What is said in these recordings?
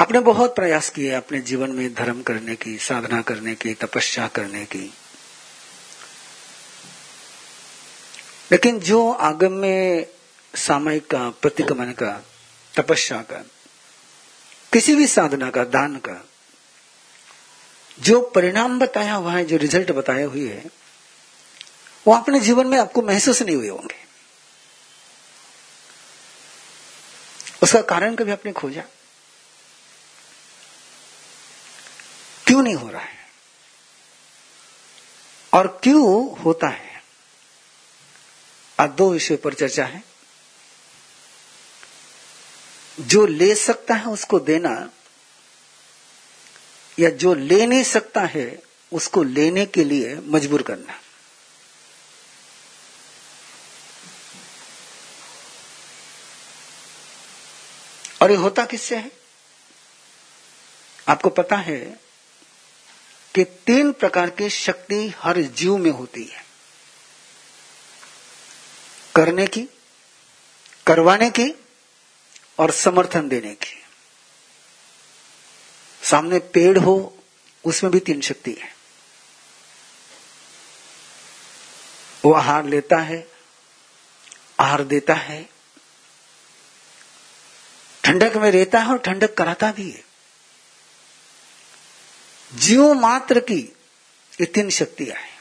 आपने बहुत प्रयास किए अपने जीवन में धर्म करने की, साधना करने की, तपस्या करने की। लेकिन जो आगम में सामयिक का, प्रतिगमन का, तपस्या का, किसी भी साधना का, दान का, जो परिणाम बताया हुआ है, जो रिज़ल्ट बताए हुए है, वो अपने जीवन में आपको महसूस नहीं हुए होंगे। उसका कारण कभी आपने खोजा? क्यों नहीं हो रहा है? और क्यों होता है? आज दो विषय पर चर्चा है। जो ले सकता है उसको देना या जो ले नहीं सकता है उसको लेने के लिए मजबूर करना। और ये होता किससे है? आपको पता है कि तीन प्रकार की शक्ति हर जीव में होती है। करने की, करवाने की और समर्थन देने की। सामने पेड़ हो, उसमें भी तीन शक्ति है। वो आहार लेता है, आहार देता है, ठंडक में रहता है और ठंडक कराता भी है। जीव मात्र की ये तीन शक्तियाँ हैं।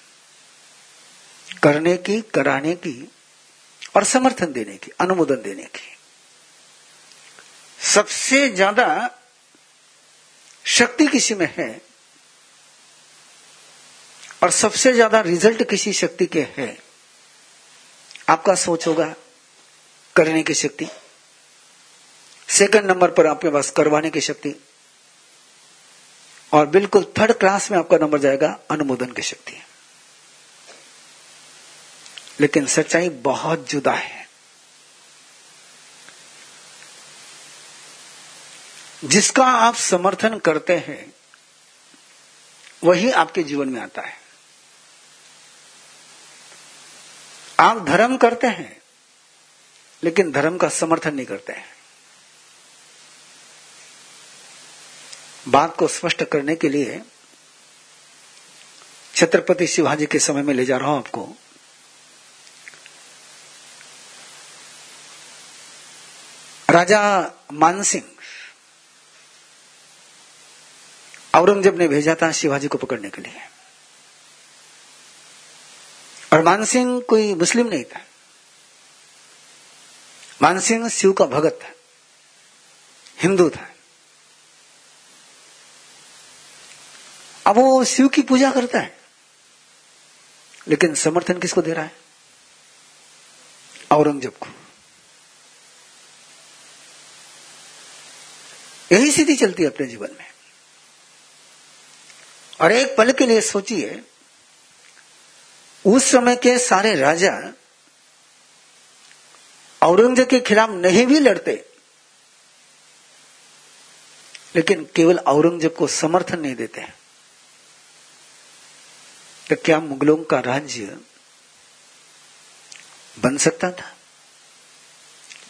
करने की, कराने की और समर्थन देने की, अनुमोदन देने की। सबसे ज़्यादा शक्ति किसी में है और सबसे ज़्यादा रिज़ल्ट किसी शक्ति के है, आपका सोच होगा, करने की शक्ति। सेकंड नंबर पर आपके पास करवाने की शक्ति। और बिल्कुल थर्ड क्लास में आपका नंबर जाएगा अनुमोदन की शक्ति। लेकिन सच्चाई बहुत जुदा है। जिसका आप समर्थन करते हैं, वही आपके जीवन में आता है। आप धर्म करते हैं, लेकिन धर्म का समर्थन नहीं करते हैं। बात को स्पष्ट करने के लिए छत्रपति शिवाजी के समय में ले जा रहा हूँ आपको। राजा मानसिंह औरंगज़ेब ने भेजा था शिवाजी को पकड़ने के लिए। और मानसिंह कोई मुस्लिम नहीं था। मानसिंह शिव का भगत था। हिंदू था। अब वो शिव की पूजा करता है। लेकिन समर्थन किसको दे रहा है? औरंगज़ेब को। यही स्थिति चलती है अपने जीवन में। और एक पल के लिए सोचिए, उस समय के सारे राजा औरंगज़ेब के खिलाफ नहीं भी लड़ते, लेकिन केवल औरंगज़ेब को समर्थन नहीं देते हैं। तो क्या मुगलों का राज्य बन सकता था?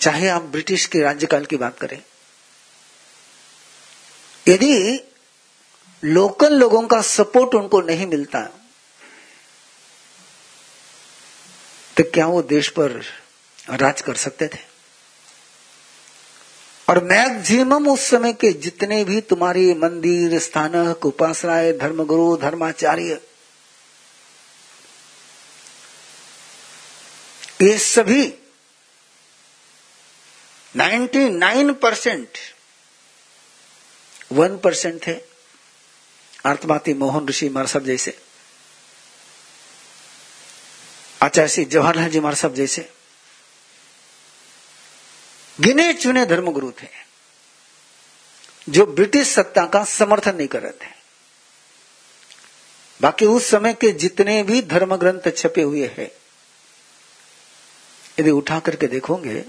चाहे आप ब्रिटिश के राज्यकाल की बात करें। यदि लोकल लोगों का सपोर्ट उनको नहीं मिलता तो क्या वो देश पर राज कर सकते थे? और मैक्सिमम उस समय के जितने भी तुम्हारे मंदिर, स्थानक उपासनाएँ धर्मगुरु, धर्माचार्य ये सभी 99 परसेंट वन परसेंट थे। आत्माती मोहन ऋषि मार जैसे। आचार्य श्री जवाहरलाल जी मार जैसे। गिने चुने धर्मगुरु थे। जो ब्रिटिश सत्ता का समर्थन नहीं कर रहे थे। बाकी उस समय के जितने भी धर्म ग्रंथ छपे हुए हैं यदि उठा करके देखोगे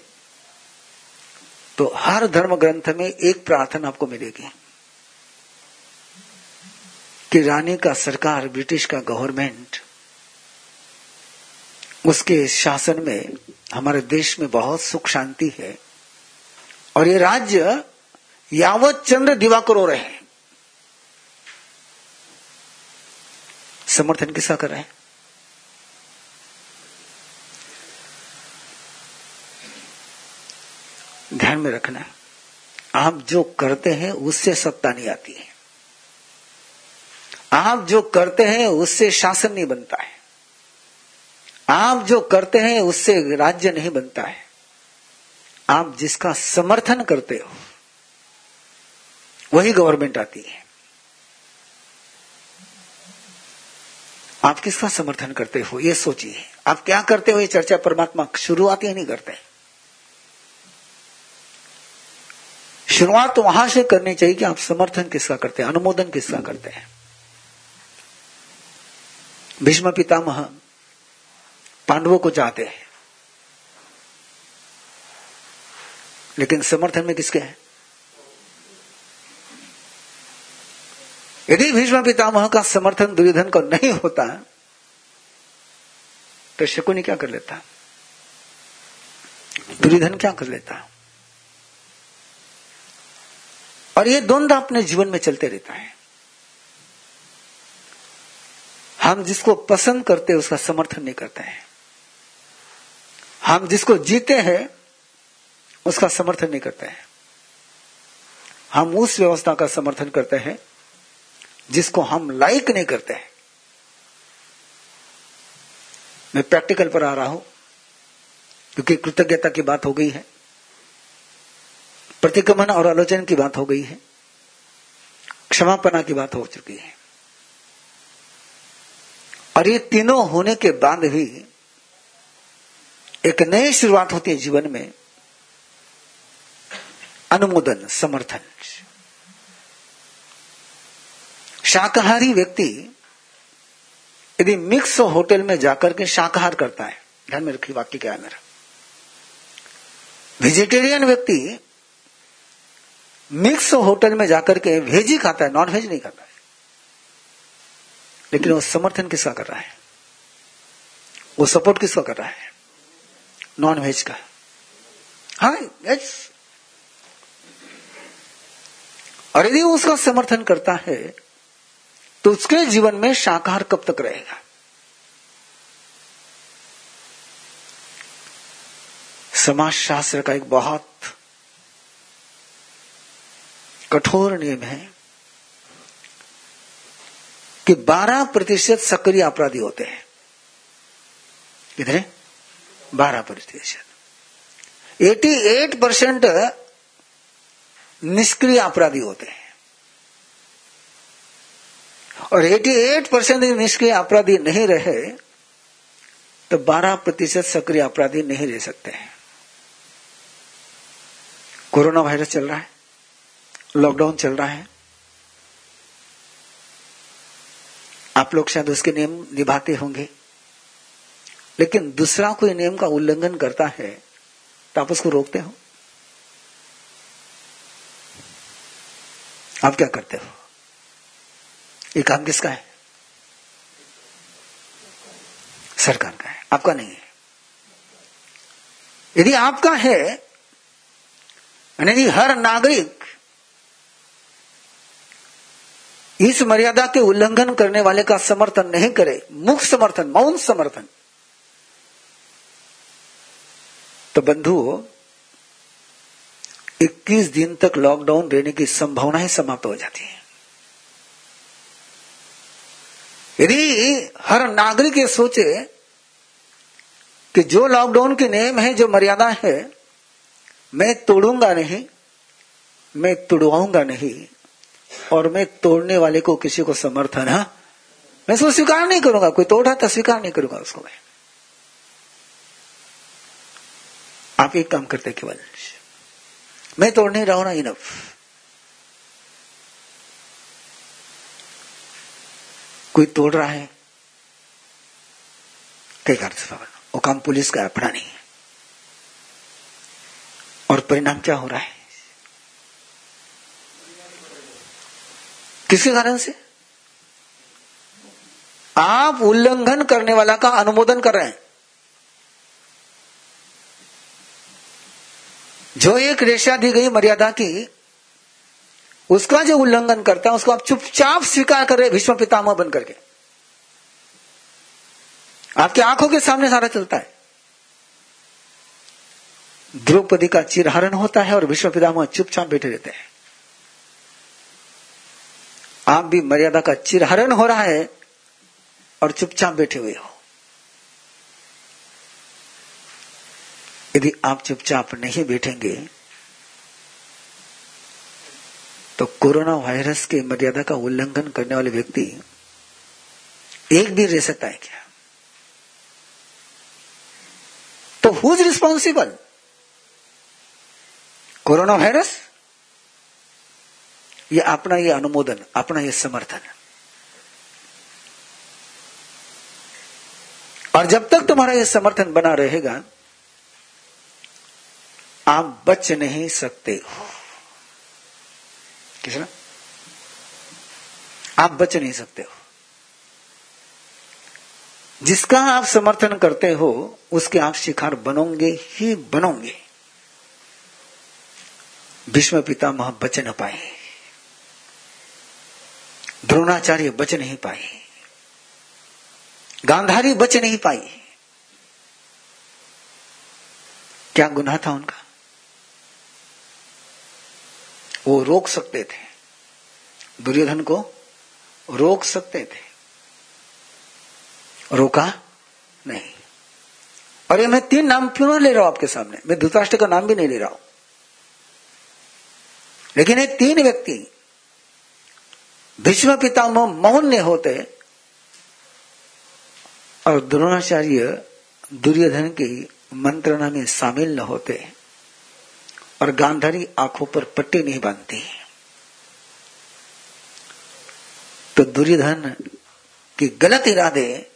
तो हर धर्म ग्रंथ में एक प्रार्थना आपको मिलेगी। कि रानी का सरकार, ब्रिटिश का गवर्नमेंट, उसके शासन में, हमारे देश में बहुत सुख शांति है, और ये राज्य यावत चंद्र दिवाकरो रहे हैं। समर्थन किसका कर रहे हैं? ध्यान में रखना आप जो करते हैं, उससे सत्ता नहीं आती है। आप जो करते हैं, उससे शासन नहीं बनता है। आप जो करते हैं, उससे राज्य नहीं बनता है। आप जिसका समर्थन करते हो, वही गवर्नमेंट आती है। आप किसका समर्थन करते हो, ये सोचिए। आप क्या करते हो, ये चर्चा परमात्मा शुरुआत ही नहीं करते। शुरुआत तो वहाँ से करनी चाहिए कि आप समर्थन किसका करते हैं, अनुमोदन किसका करते हैं। भीष्म पितामह पांडवों को चाहते हैं। लेकिन समर्थन में किसके हैं? यदि भीष्म पितामह का समर्थन दुर्योधन को नहीं होता तो शकुनी क्या कर लेता? दुर्योधन क्या कर लेता? और ये द्वंद्व अपने जीवन में चलते रहता है। हम जिसको पसंद करते हैं, उसका समर्थन नहीं करते हैं। हम जिसको जीते हैं, उसका समर्थन नहीं करते हैं। हम उस व्यवस्था का समर्थन करते हैं, जिसको हम लाइक नहीं करते हैं। मैं प्रैक्टिकल पर आ रहा हूँ, क्योंकि कृतज्ञता की बात हो गई है। प्रतिक्रमण और आलोचन की बात हो गई है। क्षमापना की बात हो चुकी है। और ये तीनों होने के बाद भी एक नई शुरुआत होती है जीवन में। अनुमोदन, समर्थन। शाकाहारी व्यक्ति यदि मिक्स होटल में जाकर के शाकाहार करता है, ध्यान में रखिए वाक्य क्या है मेरा वेजिटेरियन व्यक्ति मिक्स होटल में जाकर के वेज ही खाता है नॉन वेज नहीं खाता है। लेकिन वो समर्थन किसका कर रहा है? वो सपोर्ट किसका कर रहा है? नॉन वेज का। हाँ यस और यदि वो उसका समर्थन करता है तो उसके जीवन में शाकाहार कब तक रहेगा? समाज शास्त्र का एक बहुत कठोर नियम है कि 12 प्रतिशत सक्रिय अपराधी होते हैं। कितने? 12 प्रतिशत। 88 परसेंट निष्क्रिय अपराधी होते हैं। और 88 परसेंट निष्क्रिय अपराधी नहीं रहे तो 12 प्रतिशत सक्रिय अपराधी नहीं रह सकते हैं। कोरोना वायरस चल रहा है। लॉकडाउन चल रहा है। आप लोग शायद उसके नियम निभाते होंगे। लेकिन दूसरा कोई नियम का उल्लंघन करता है तो आप उसको रोकते हो? आप क्या करते हो? ये काम किसका है? सरकार का है, आपका नहीं है। यदि आपका है यदि हर नागरिक इस मर्यादा के उल्लंघन करने वाले का समर्थन नहीं करे। मुख समर्थन, मौन समर्थन। तो बंधु 21 दिन तक लॉकडाउन रहने की संभावना ही समाप्त हो जाती है। यदि हर नागरिक ये सोचे कि जो लॉकडाउन के नियम है, जो मर्यादा है, मैं तोड़ूँगा नहीं, मैं तुड़वाऊँगा नहीं और मैं तोड़ने वाले को किसी को समर्थन है? मैं उसको स्वीकार नहीं करूँगा, कोई तोड़ा तो स्वीकार नहीं करूँगा उसको मैं। आप एक काम करते केवल मैं तोड़ नहीं रहा हूँ ना इनफ कोई तोड़ रहा है? कई कर वो काम पुलिस का अपना नहीं है। और परिणाम क्या हो रहा है? किसके कारण से? आप उल्लंघन करने वाला का अनुमोदन कर रहे हैं। जो एक रेशा दी गई मर्यादा की, उसका जो उल्लंघन करता है, उसको आप चुपचाप स्वीकार कर रहे भीष्म पितामह बन करके आपकी आँखों के सामने सारा चलता है। द्रौपदी का चिरहरण होता है और विश्व पितामह चुपचाप बैठे रहते हैं। आप भी मर्यादा का चिरहरण हो रहा है और चुपचाप बैठे हुए हो। यदि आप चुपचाप नहीं बैठेंगे तो कोरोना वायरस के मर्यादा का उल्लंघन करने वाले व्यक्ति एक भी रह सकता है क्या? तो who is responsible corona virus? ये अपना ये अनुमोदन, अपना ये समर्थन। और जब तक तुम्हारा ये समर्थन बना रहेगा, आप बच नहीं सकते हो। किसना आप बच नहीं सकते हो। जिसका आप समर्थन करते हो, उसके आप शिकार बनोगे ही बनोगे। भीष्म पितामह बच न पाए। द्रोणाचार्य बच नहीं पाए, गांधारी बच नहीं पाई क्या गुनाह था उनका? वो रोक सकते थे, दुर्योधन को रोक सकते थे। रोका नहीं। और ये मैं तीन नाम क्यों ले रहा हूँ आपके सामने? मैं धृतराष्ट्र का नाम भी नहीं ले रहा हूँ। लेकिन ये तीन व्यक्ति भीष्म पितामह मौन होते। और द्रोणाचार्य दुर्योधन की मंत्रणा में शामिल न होते। और गांधारी आँखों पर पट्टी नहीं बांधती। तो दुर्योधन की गलत इरादे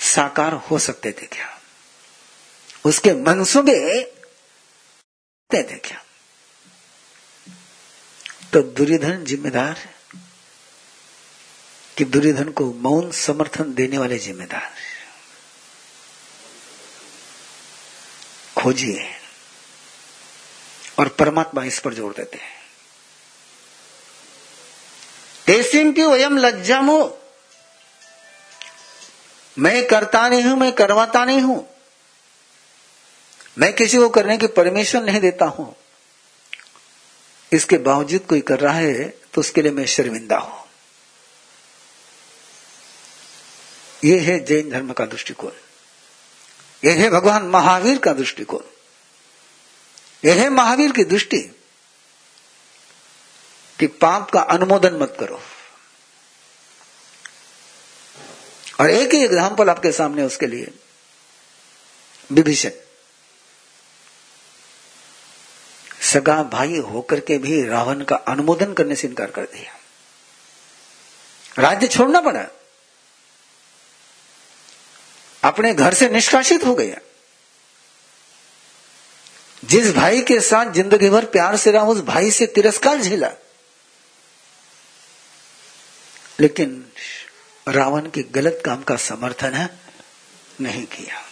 साकार हो सकते थे क्या? उसके मनसूबे थे क्या? तो दुर्योधन जिम्मेदार कि दुर्योधन को मौन समर्थन देने वाले जिम्मेदार खोजिए और परमात्मा इस पर ज़ोर देते हैं। तेसिम की वयम लज्जामो। मैं करता नहीं हूँ, मैं करवाता नहीं हूँ। मैं किसी को करने की परमिशन नहीं देता हूँ। इसके बावजूद कोई कर रहा है तो उसके लिए मैं शर्मिंदा हूँ। यह है जैन धर्म का दृष्टिकोण। यह है भगवान महावीर का दृष्टिकोण। यह है महावीर की दृष्टि कि पाप का अनुमोदन मत करो। और एक ही एग्ज़ाम्पल आपके सामने उसके लिए। विभीषण। सगा भाई होकर के भी रावण का अनुमोदन करने से इनकार कर दिया। राज्य छोड़ना पड़ा। अपने घर से निष्कासित हो गया। जिस भाई के साथ ज़िंदगी भर प्यार से रहा, उस भाई से तिरस्कार झेला। लेकिन रावण के गलत काम का समर्थन है, नहीं किया।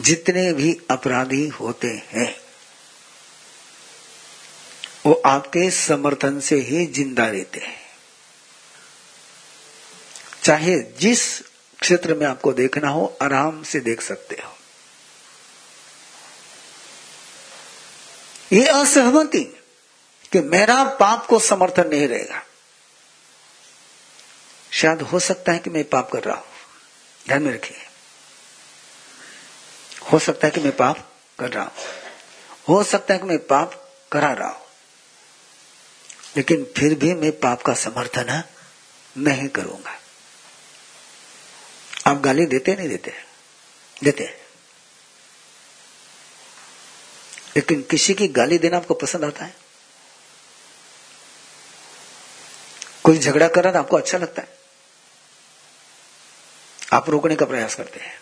जितने भी अपराधी होते हैं वो आपके समर्थन से ही ज़िंदा रहते हैं। चाहे जिस क्षेत्र में आपको देखना हो, आराम से देख सकते हो। ये असहमति कि मेरा पाप को समर्थन नहीं रहेगा। शायद हो सकता है कि मैं पाप कर रहा हूँ। ध्यान में रखिए। हो सकता है कि मैं पाप कर रहा हूँ। हो सकता है कि मैं पाप करा रहा हूँ। लेकिन फिर भी मैं पाप का समर्थन नहीं करूँगा। आप गाली देते नहीं देते? देते लेकिन किसी की गाली देना आपको पसंद आता है? कोई झगड़ा कर रहा था आपको अच्छा लगता है? आप रोकने का प्रयास करते हैं।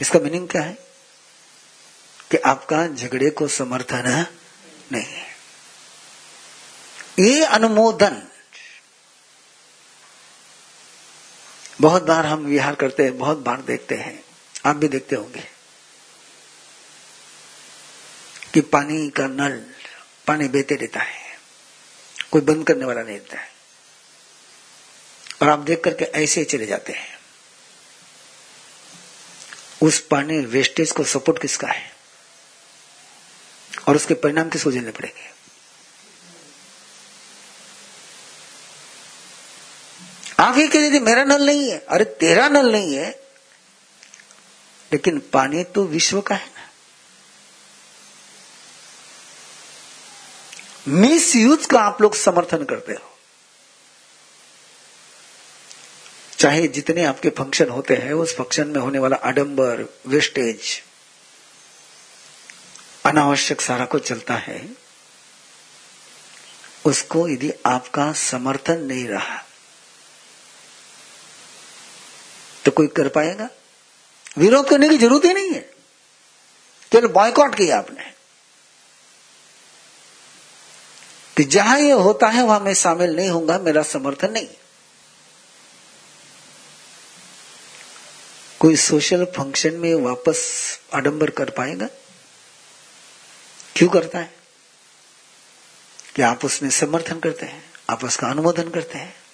इसका मीनिंग क्या है? कि आपका झगड़े को समर्थन नहीं है। ये अनुमोदन। बहुत बार हम विहार करते हैं, बहुत बार देखते हैं, आप भी देखते होंगे कि पानी का नल, पानी बेते रहता है, कोई बंद करने वाला नहीं रहता है। और आप देख करके ऐसे चले जाते हैं। उस पानी वेस्टेज को सपोर्ट किसका है? और उसके परिणाम किसको झेलने पड़ेंगे? आप ये कह रहे थे मेरा नल नहीं है, अरे तेरा नल नहीं है। लेकिन पानी तो विश्व का है ना। मिस यूज़ का आप लोग समर्थन करते हो। चाहे जितने आपके फ़ंक्शन होते हैं, उस फ़ंक्शन में होने वाला आडंबर, वेस्टेज, अनावश्यक सारा कुछ चलता है। उसको यदि आपका समर्थन नहीं रहा तो कोई कर पाएगा? विरोध करने की ज़रूरत ही नहीं है। केवल बॉयकॉट किया आपने। कि जहाँ ये होता है, वहाँ मैं शामिल नहीं होऊँगा, मेरा समर्थन नहीं। कोई सोशल फ़ंक्शन में वापस आडंबर कर पाएगा? क्यों करता है? कि आप उसमें समर्थन करते हैं, आप उसका अनुमोदन करते हैं।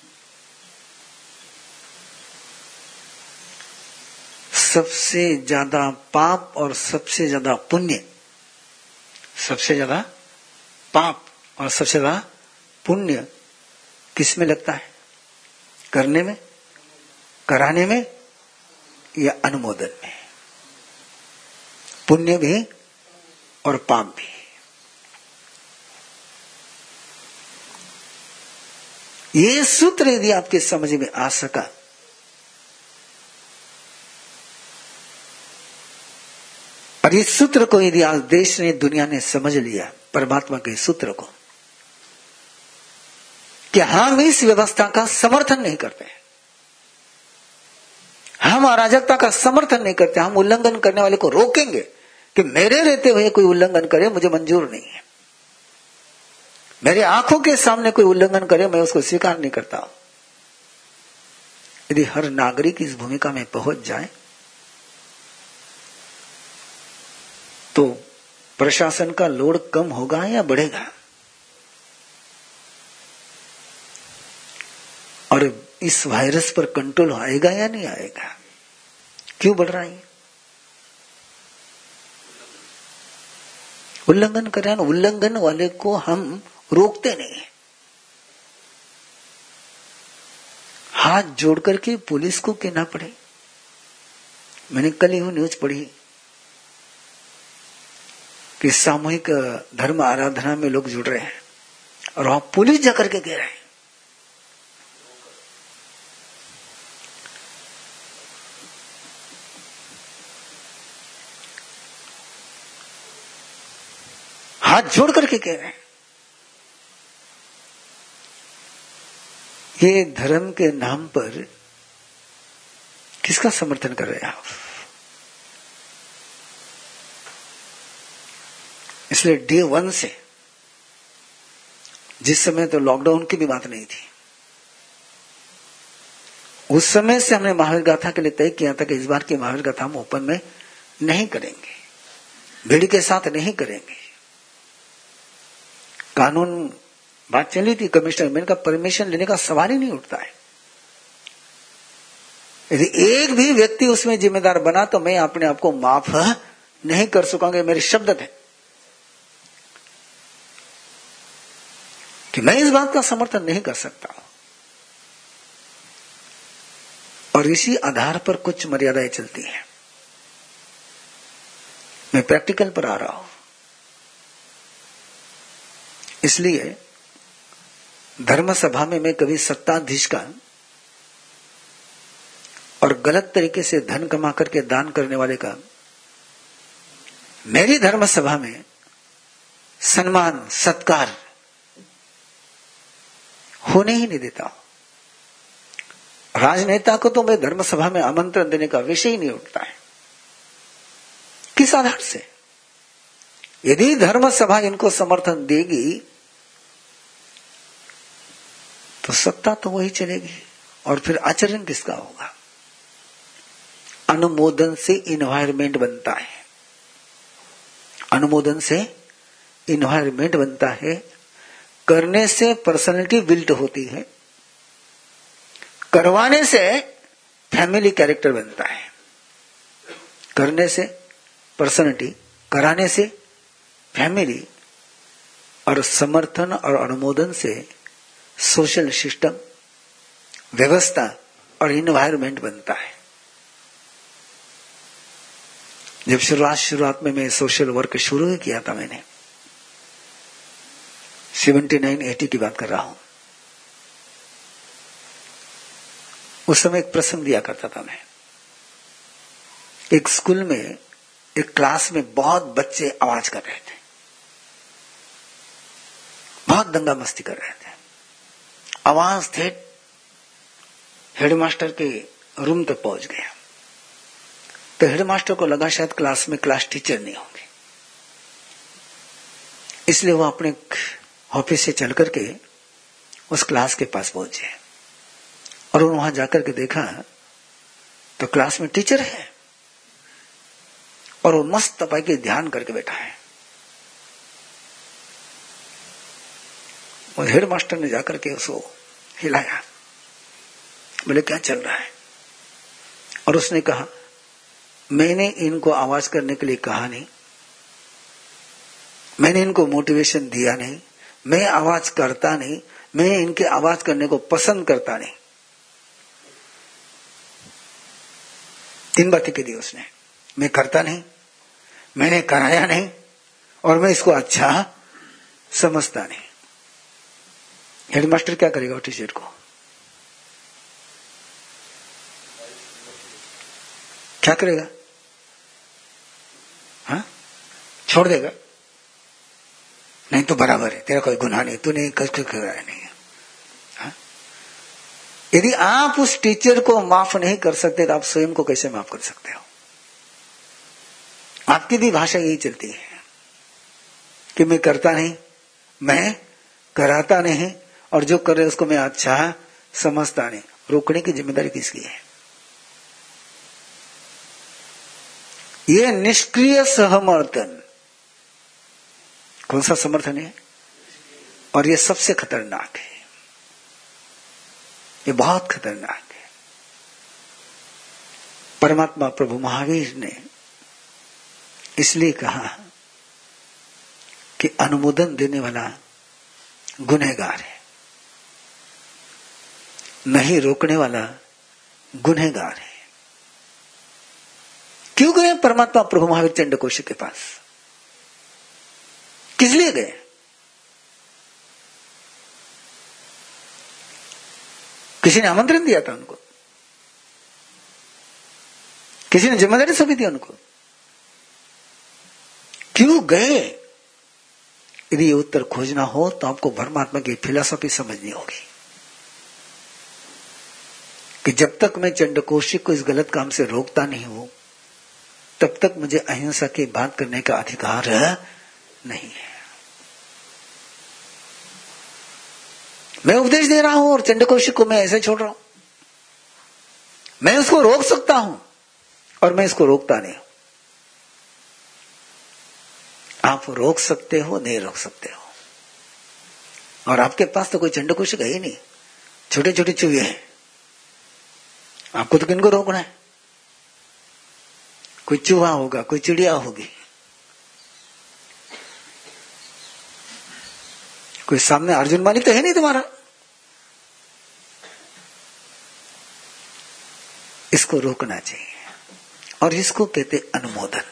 सबसे ज़्यादा पाप और सबसे ज़्यादा पुण्य। सबसे ज़्यादा पाप और सबसे ज़्यादा पुण्य किसमें लगता है? करने में? कराने में? या अनुमोदन में? पुण्य भी और पाप भी। ये सूत्र यदि आपके समझ में आ सका और इस सूत्र को यदि आज देश ने, दुनिया ने समझ लिया, परमात्मा के सूत्र को, कि हम इस व्यवस्था का समर्थन नहीं करते। हम अराजकता का समर्थन नहीं करते, हम उल्लंघन करने वाले को रोकेंगे कि मेरे रहते हुए कोई उल्लंघन करे, मुझे मंजूर नहीं है। मेरे आँखों के सामने कोई उल्लंघन करे, मैं उसको स्वीकार नहीं करता। यदि हर नागरिक इस भूमिका में पहुँच जाए तो प्रशासन का लोड कम होगा या बढ़ेगा? और इस वायरस पर कंट्रोल आएगा या नहीं आएगा? क्यों बढ़ रहा है? उल्लंघन कर रहे हैं, उल्लंघन वाले को हम रोकते नहीं हाथ जोड़ करके पुलिस को कहना पड़े। मैंने कल ही न्यूज़ पढ़ी। कि सामूहिक धर्म आराधना में लोग जुड़ रहे हैं और वहाँ पुलिस जाकर के कह रहे हैं। हाथ जोड़ करके कह रहे हैं। ये धर्म के नाम पर किसका समर्थन कर रहे हैं आप? इसलिए डे वन से, जिस समय तो लॉकडाउन की भी बात नहीं थी, उस समय से हमने महावीर गाथा के लिए तय किया था कि इस बार की महावीर गाथा हम ओपन में नहीं करेंगे, भीड़ के साथ नहीं करेंगे। कानून बात चली थी कमिश्नर मैंने का परमिशन लेने का सवाल ही नहीं उठता है। यदि एक भी व्यक्ति उसमें जिम्मेदार बना तो मैं अपने आप को माफ़ नहीं कर सकांगे मेरे शब्द थे। कि मैं इस बात का समर्थन नहीं कर सकता। और इसी आधार पर कुछ मर्यादाएँ चलती हैं। मैं प्रैक्टिकल पर आ रहा हूँ। इसलिए धर्म सभा में मैं कभी सत्ताधीश का और गलत तरीके से धन कमा करके दान करने वाले का मेरी धर्म सभा में सम्मान, सत्कार होने ही नहीं देता। राजनेता को तो मैं धर्म सभा में आमंत्रण देने का विषय ही नहीं उठता है। किस आधार से? यदि धर्म सभा इनको समर्थन देगी तो सत्ता तो वही चलेगी, और फिर आचरण किसका होगा? अनुमोदन से इन्वायरमेंट बनता है। अनुमोदन से इन्वायरमेंट बनता है करने से पर्सनैलिटी बिल्ट होती है। करवाने से फैमिली कैरेक्टर बनता है। करने से पर्सनैलिटी कराने से फैमिली और समर्थन और अनुमोदन से सोशल सिस्टम व्यवस्था और इन्वायरमेंट बनता है। जब शुरुआत शुरुआत में मैं सोशल वर्क शुरू किया था मैंने सेवेंटी नाइन एटी की बात कर रहा हूँ। उस समय एक प्रसंग दिया करता था मैं। एक स्कूल में, एक क्लास में बहुत बच्चे आवाज़ कर रहे थे। बहुत दंगा मस्ती कर रहे थे। आवाज़ थे, हेडमास्टर के रूम तक पहुँच गया। तो हेडमास्टर को लगा शायद क्लास में क्लास टीचर नहीं होंगे। इसलिए वो अपने ऑफ़िस से चल करके उस क्लास के पास पहुँचे। और वहाँ जाकर के देखा तो क्लास में टीचर है। और वो मस्त तपाई के ध्यान करके बैठा है। वो हेड मास्टर ने जाकर के उसको हिलाया। बोले, क्या चल रहा है? और उसने कहा, मैंने इनको आवाज़ करने के लिए कहा नहीं। मैंने इनको मोटिवेशन दिया नहीं। मैं आवाज़ करता नहीं, मैं इनके आवाज़ करने को पसंद करता नहीं। तीन बातें कह दी उसने। मैं करता नहीं, मैंने कराया नहीं, और मैं इसको अच्छा समझता नहीं। हेडमास्टर क्या करेगा टीचर को? क्या करेगा? हा? छोड़ देगा? नहीं तो बराबर है, तेरा कोई गुनाह नहीं, तू तूने कष्ट कराया नहीं? हाँ? यदि आप उस टीचर को माफ़ नहीं कर सकते तो आप स्वयं को कैसे माफ़ कर सकते हो? आपकी भी भाषा यही चलती है कि मैं करता नहीं, मैं कराता नहीं, और जो कर रहे उसको मैं अच्छा समझता नहीं। रोकने की ज़िम्मेदारी किसकी है? ये निष्क्रिय सहमर्दन। कौन सा समर्थन है? और ये सबसे खतरनाक है। ये बहुत खतरनाक है। परमात्मा प्रभु महावीर ने इसलिए कहा कि अनुमोदन देने वाला गुनहगार है। नहीं रोकने वाला गुनहगार है। क्यों गए परमात्मा प्रभु महावीर चंडकोश के पास? किस लिए गए? किसी ने आमंत्रण दिया था उनको? किसी ने ज़िम्मेदारी सौंपी थी उनको? क्यों गए? यदि ये उत्तर खोजना हो तो आपको परमात्मा की फिलोसॉफी समझनी होगी। कि जब तक मैं चंडकोशी को इस गलत काम से रोकता नहीं हूँ, तब तक मुझे अहिंसा की बात करने का अधिकार नहीं है। मैं उपदेश दे रहा हूँ और चंडकोशी को मैं ऐसे छोड़ रहा हूँ। मैं उसको रोक सकता हूँ और मैं इसको रोकता नहीं आप रोक सकते हो, नहीं रोक सकते हो। और आपके पास तो कोई चंडकोश है ही नहीं। छोटे छोटे चूहे हैं। आपको तो किनको रोकना है? कोई चूहा होगा, कोई चिड़िया होगी। कोई सामने अर्जुन मानी तो है नहीं तुम्हारा। इसको रोकना चाहिए। और इसको कहते अनुमोदन।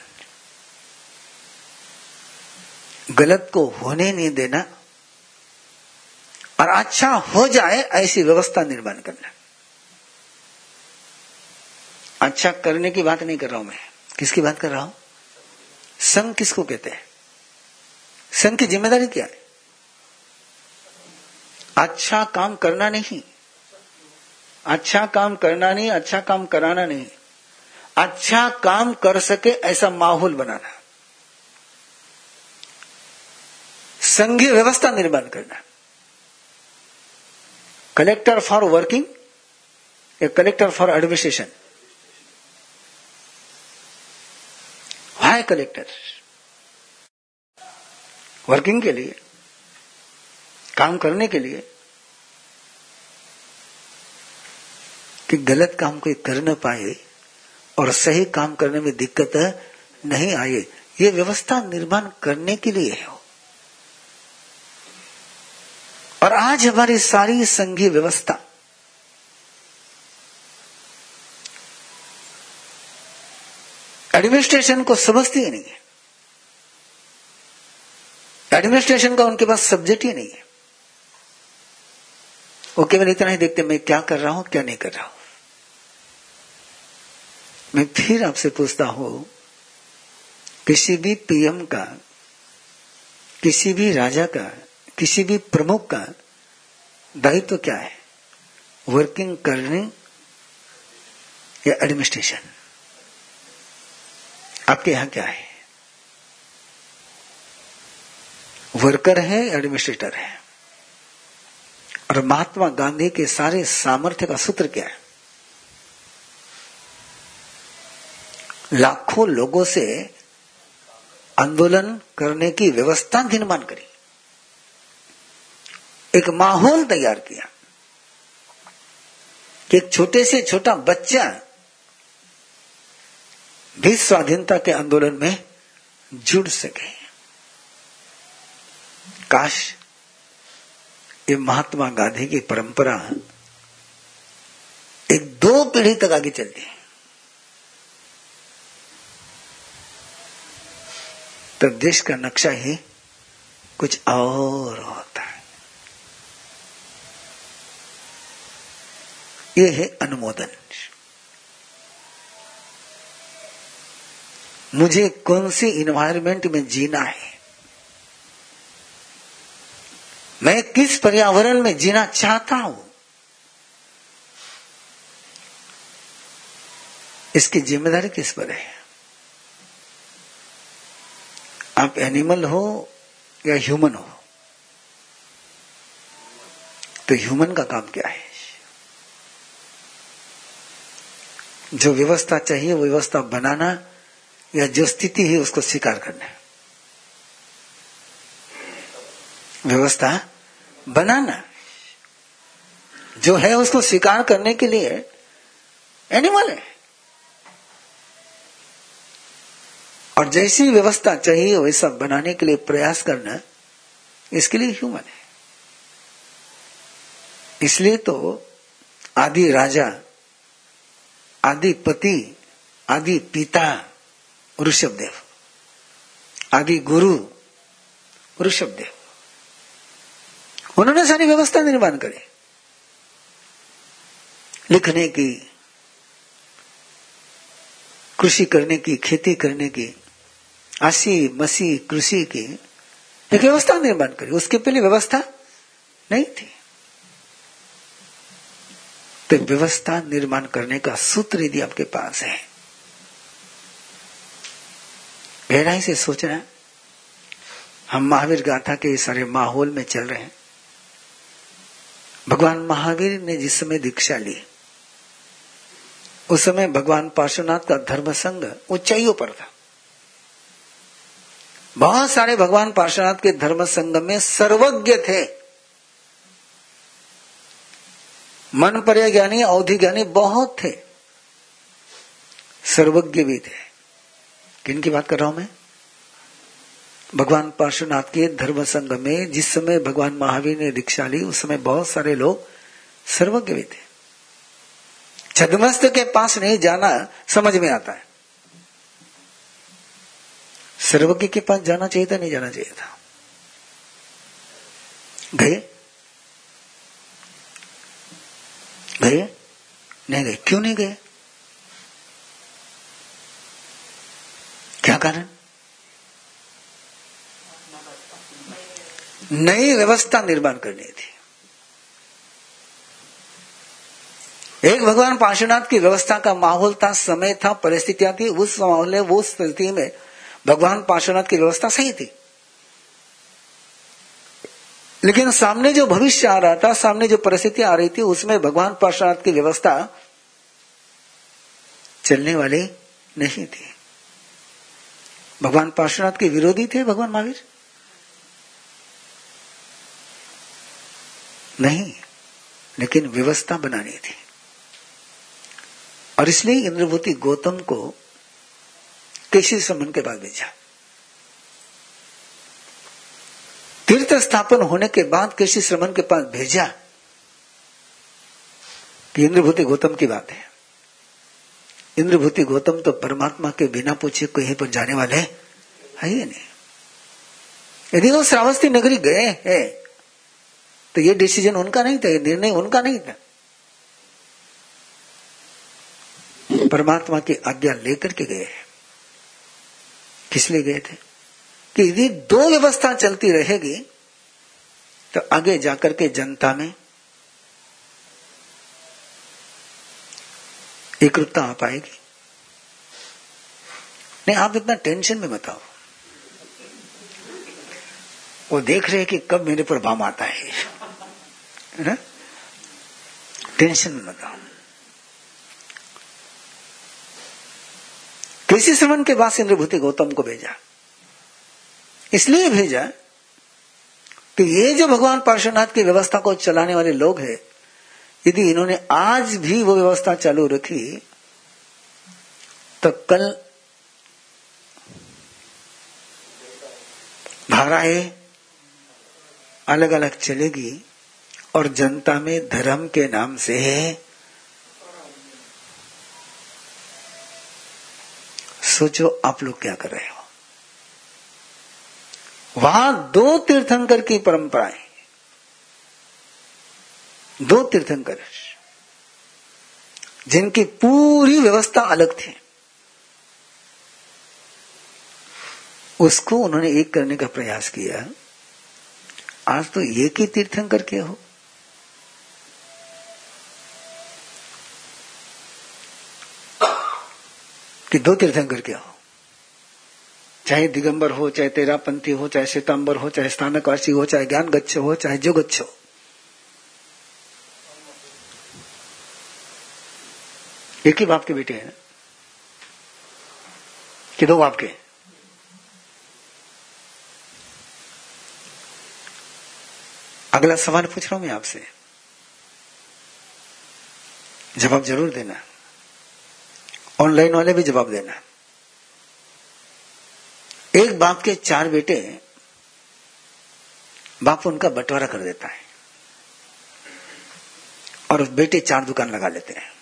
गलत को होने नहीं देना और अच्छा हो जाए ऐसी व्यवस्था निर्माण करना। अच्छा करने की बात नहीं कर रहा हूँ मैं। किसकी बात कर रहा हूँ? संघ किसको कहते हैं? संघ की ज़िम्मेदारी क्या है? अच्छा काम करना नहीं। अच्छा काम करना नहीं अच्छा काम कराना नहीं। अच्छा काम कर सके ऐसा माहौल बनाना। संघीय व्यवस्था निर्माण करना। कलेक्टर फॉर वर्किंग, या collector for administration. High collector? Working के लिए। काम करने के लिए कि गलत काम कोई कर न पाए और सही काम करने में दिक्कत नहीं आए, ये व्यवस्था निर्माण करने के लिए है। और आज हमारी सारी संघीय व्यवस्था एडमिनिस्ट्रेशन को समझती ही नहीं है। एडमिनिस्ट्रेशन का उनके पास सब्जेक्ट ही नहीं है। वो केवल इतना ही देखते मैं क्या कर रहा हूँ, क्या नहीं कर रहा हूँ? मैं फिर आपसे पूछता हूँ, किसी भी पीएम का, किसी भी राजा का, किसी भी प्रमुख का दायित्व तो क्या है? वर्किंग करने या एडमिनिस्ट्रेशन आपके यहाँ क्या है? वर्कर है एडमिनिस्ट्रेटर है? और महात्मा गांधी के सारे सामर्थ्य का सूत्र क्या है? लाखों लोगों से आंदोलन करने की व्यवस्था निर्माण करी। एक माहौल तैयार किया। कि एक छोटे से छोटा बच्चा भी स्वाधीनता के आंदोलन में जुड़ सके। काश ये महात्मा गांधी की परंपरा एक दो पीढ़ी तक आगे चलती है। तो देश का नक्शा ही कुछ और होता है। ये है अनुमोदन। मुझे कौन सी इन्वायरमेंट में जीना है? मैं किस पर्यावरण में जीना चाहता हूँ? इसकी ज़िम्मेदारी किस पर है? आप एनिमल हो या ह्यूमन हो? तो ह्यूमन का काम क्या है? जो व्यवस्था चाहिए, वो व्यवस्था बनाना या जो स्थिति है, उसको स्वीकार करना व्यवस्था बनाना। जो है उसको स्वीकार करने के लिए एनिमल है। और जैसी व्यवस्था चाहिए वैसा बनाने के लिए प्रयास करना इसके लिए ह्यूमन है। इसलिए तो आदि राजा, आदि पति, आदि पिता ऋषभ देव आदि गुरु ऋषभ देव उन्होंने सारी व्यवस्था निर्माण करी। लिखने की, कृषि करने की, खेती करने की, आसी, मसी, कृषि की एक व्यवस्था निर्माण करी। उसके पहले व्यवस्था नहीं थी। तो व्यवस्था निर्माण करने का सूत्र यदि आपके पास है, गहराई से सोचना। हम महावीर गाथा के सारे माहौल में चल रहे हैं। भगवान महावीर ने जिस समय दीक्षा ली, उस समय भगवान पार्श्वनाथ का धर्म संघ ऊंचाइयों पर था। बहुत सारे भगवान पार्श्वनाथ के धर्म संघ में सर्वज्ञ थे। मन पर ज्ञानी अवधि ज्ञानी बहुत थे। सर्वज्ञ भी थे। किन की बात कर रहा हूँ मैं? भगवान पार्श्वनाथ के धर्म संघ में जिस समय भगवान महावीर ने दीक्षा ली, उस समय बहुत सारे लोग सर्वज्ञ भी थे। छदमस्त के पास नहीं जाना समझ में आता है। सर्वज्ञ के पास जाना चाहिए था, नहीं जाना चाहिए था। गए गए नहीं गए क्यों नहीं गए? क्या कारण? नई व्यवस्था निर्माण करनी थी। एक भगवान पार्श्वनाथ की व्यवस्था का माहौल था, समय था, परिस्थितियाँ थी, उस माहौल में वो स्थिति में भगवान पार्श्वनाथ की व्यवस्था सही थी। लेकिन सामने जो भविष्य आ रहा था, सामने जो परिस्थिति आ रही थी, उसमें भगवान पार्श्वनाथ की व्यवस्था चलने वाली नहीं थी। भगवान पार्श्वनाथ के विरोधी थे, भगवान महावीर? नहीं, लेकिन व्यवस्था बनानी थी। और इसलिए इंद्रभूति गौतम को केशी समन के बाद भेजा। तीर्थ स्थापन होने के बाद केशी श्रमण के पास भेजा कि इंद्रभूति गौतम की बात है। इंद्रभूति गौतम तो परमात्मा के बिना पूछे कहीं पर जाने वाले है ही नहीं। यदि वो श्रावस्ती नगरी गए हैं तो ये डिसीज़न उनका नहीं था, ये निर्णय उनका नहीं था। परमात्मा की आज्ञा लेकर के गए हैं। किस लिए गए थे? कि यदि दो व्यवस्था चलती रहेगी तो आगे जाकर के जनता में एकरूपता आ पाएगी। नहीं, आप इतना टेंशन में बताओ वो देख रहे हैं कि कब मेरे पर बाम आता है। ना टेंशन में बताओ कृषि श्रवण के बाद इंद्रभूति गौतम को भेजा। इसलिए भेजा कि ये जो भगवान पार्श्वनाथ की व्यवस्था को चलाने वाले लोग हैं, यदि इन्होंने आज भी वो व्यवस्था चालू रखी तो कल धाराएँ अलग अलग चलेगी। और जनता में धर्म के नाम से सोचो आप लोग क्या कर रहे हो। वहाँ दो तीर्थंकर की परंपराएँ दो तीर्थंकर। जिनकी पूरी व्यवस्था अलग थी। उसको उन्होंने एक करने का प्रयास किया। आज तो एक ही तीर्थंकर के हो। कि दो तीर्थंकर क्या हो चाहे दिगंबर हो, चाहे तेरापंथी हो, चाहे श्वेतांबर हो, चाहे स्थानकवासी हो, चाहे ज्ञान गच्छ हो, चाहे जो गच्छ हो। एक ही बाप के बेटे हैं। कि दो बाप के? अगला सवाल पूछ रहा हूँ मैं आपसे। जवाब ज़रूर देना। ऑनलाइन वाले भी जवाब देना एक बाप के चार बेटे, बाप उनका बंटवारा कर देता है और बेटे चार दुकान लगा लेते हैं।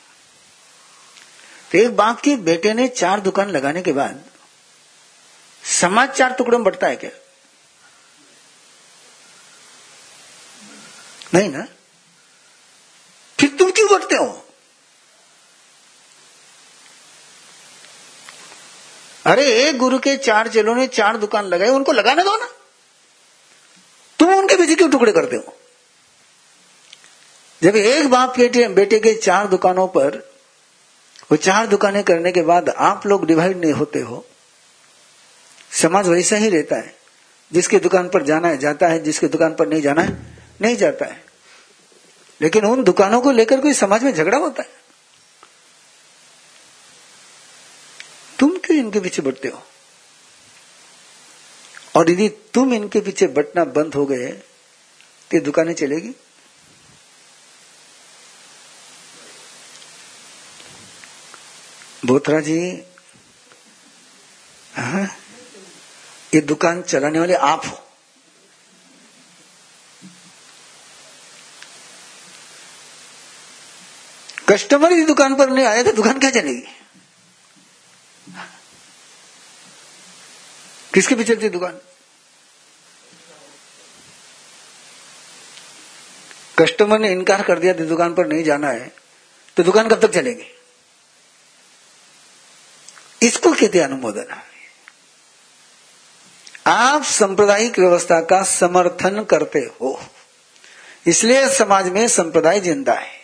तो एक बाप के बेटे ने चार दुकान लगाने के बाद समाज चार टुकड़ों में बढ़ता है क्या? नहीं ना? फिर तुम क्यों बढ़ते हो? अरे, गुरु के चार चेलों ने चार दुकान लगाई, उनको लगाने दो ना। तुम उनके पीछे क्यों टुकड़े करते हो? जब एक बाप बेटे बेटे के चार दुकानों पर, वो चार दुकानें करने के बाद आप लोग डिवाइड नहीं होते हो, समाज वैसा ही रहता है। जिसकी दुकान पर जाना है, जाता है, जिसकी दुकान पर नहीं जाना है, नहीं जाता है। लेकिन उन दुकानों को लेकर कोई समाज में झगड़ा होता है। इनके पीछे बढ़ते हो। और यदि तुम इनके पीछे बटना बंद हो गए तो ये दुकानें चलेगी। बोथरा जी हाँ ये दुकान चलाने वाले आप हो। कस्टमर इस दुकान पर नहीं आया तो दुकान क्या चलेगी? किसके पीछे चलती दुकान? कस्टमर ने इनकार कर दिया दुकान पर नहीं जाना है। तो दुकान कब तक चलेगी? इसको कहते अनुमोदन। आप सांप्रदायिक व्यवस्था का समर्थन करते हो, इसलिए समाज में संप्रदाय ज़िंदा है।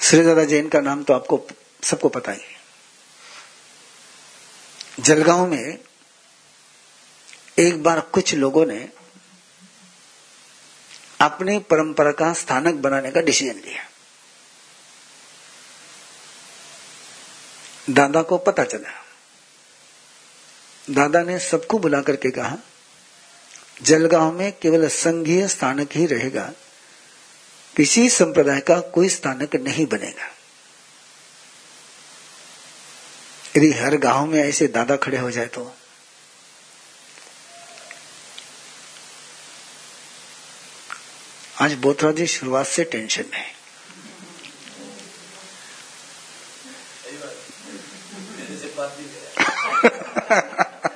श्रीदादा जैन का नाम तो आपको सबको पता ही जलगांव में एक बार कुछ लोगों ने अपनी परंपरा का स्थानक बनाने का डिसीज़न लिया। दादा को पता चला। दादा ने सबको बुला करके कहा, जलगांव में केवल संघीय स्थानक ही रहेगा, किसी संप्रदाय का कोई स्थानक नहीं बनेगा। यदि हर गाँव में ऐसे दादा खड़े हो जाए तो। आज बोथरा जी शुरुआत से टेंशन में है।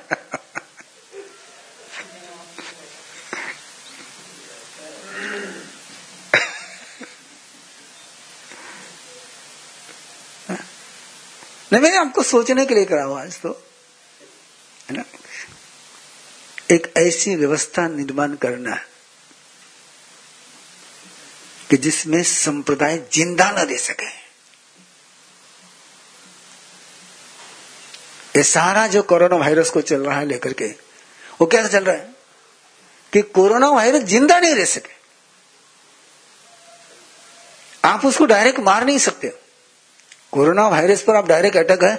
नहीं, मैंने आपको सोचने के लिए करा हुआ आज तो। है ना? एक ऐसी व्यवस्था निर्माण करना कि जिसमें संप्रदाय ज़िंदा न रह सके। ये सारा जो कोरोना वायरस को चल रहा है लेकर के, वो क्या चल रहा है? कि कोरोना वायरस ज़िंदा नहीं रह सके। आप उसको डायरेक्ट मार नहीं सकते कोरोना वायरस पर आप डायरेक्ट अटैक है,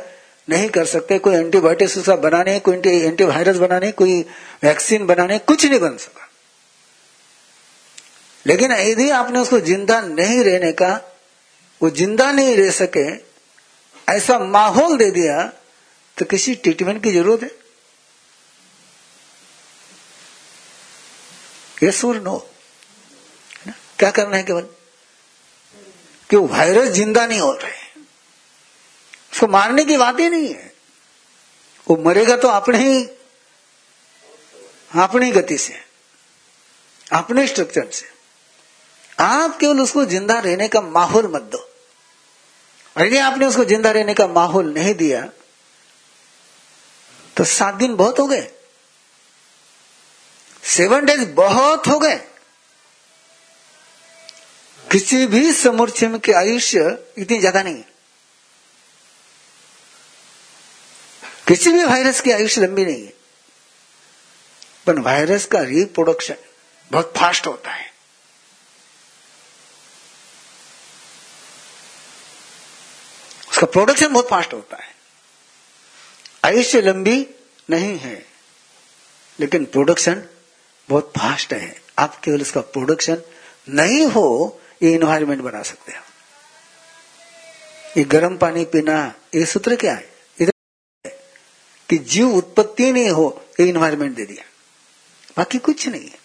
नहीं कर सकते, कोई एंटीबायोटिक्स उसका बनाने, कोई एंटीवायरस बनाने, कोई वैक्सीन बनाने, कुछ नहीं बन सका। लेकिन यदि आपने उसको ज़िंदा नहीं रहने का, वो ज़िंदा नहीं रह सके, ऐसा माहौल दे दिया तो किसी ट्रीटमेंट की ज़रूरत है। यस और नो? क्या करना है केवल? कि वायरस ज़िंदा नहीं हो रहे। उसको मारने की बात ही नहीं है। वो मरेगा तो अपने ही, अपनी गति से, अपने स्ट्रक्चर से। आप केवल उसको ज़िंदा रहने का माहौल मत दो। और यदि आपने उसको ज़िंदा रहने का माहौल नहीं दिया तो सात दिन बहुत हो गए। सेवन डेज़ बहुत हो गए। किसी भी समुच्चय के आयुष्य इतनी ज़्यादा नहीं। है किसी भी वायरस की आयुष लंबी नहीं है। पर वायरस का रिप्रोडक्शन बहुत फास्ट होता है। उसका प्रोडक्शन बहुत फास्ट होता है। आयुष्य लंबी नहीं है, लेकिन प्रोडक्शन बहुत फास्ट है। आप केवल उसका प्रोडक्शन नहीं हो, ये इन्वायरमेंट बना सकते हो। ये गर्म पानी पीना, ये सूत्र क्या है? कि जीव उत्पत्ति नहीं हो ये इन्वायरमेंट दे दिया। बाकी कुछ नहीं है।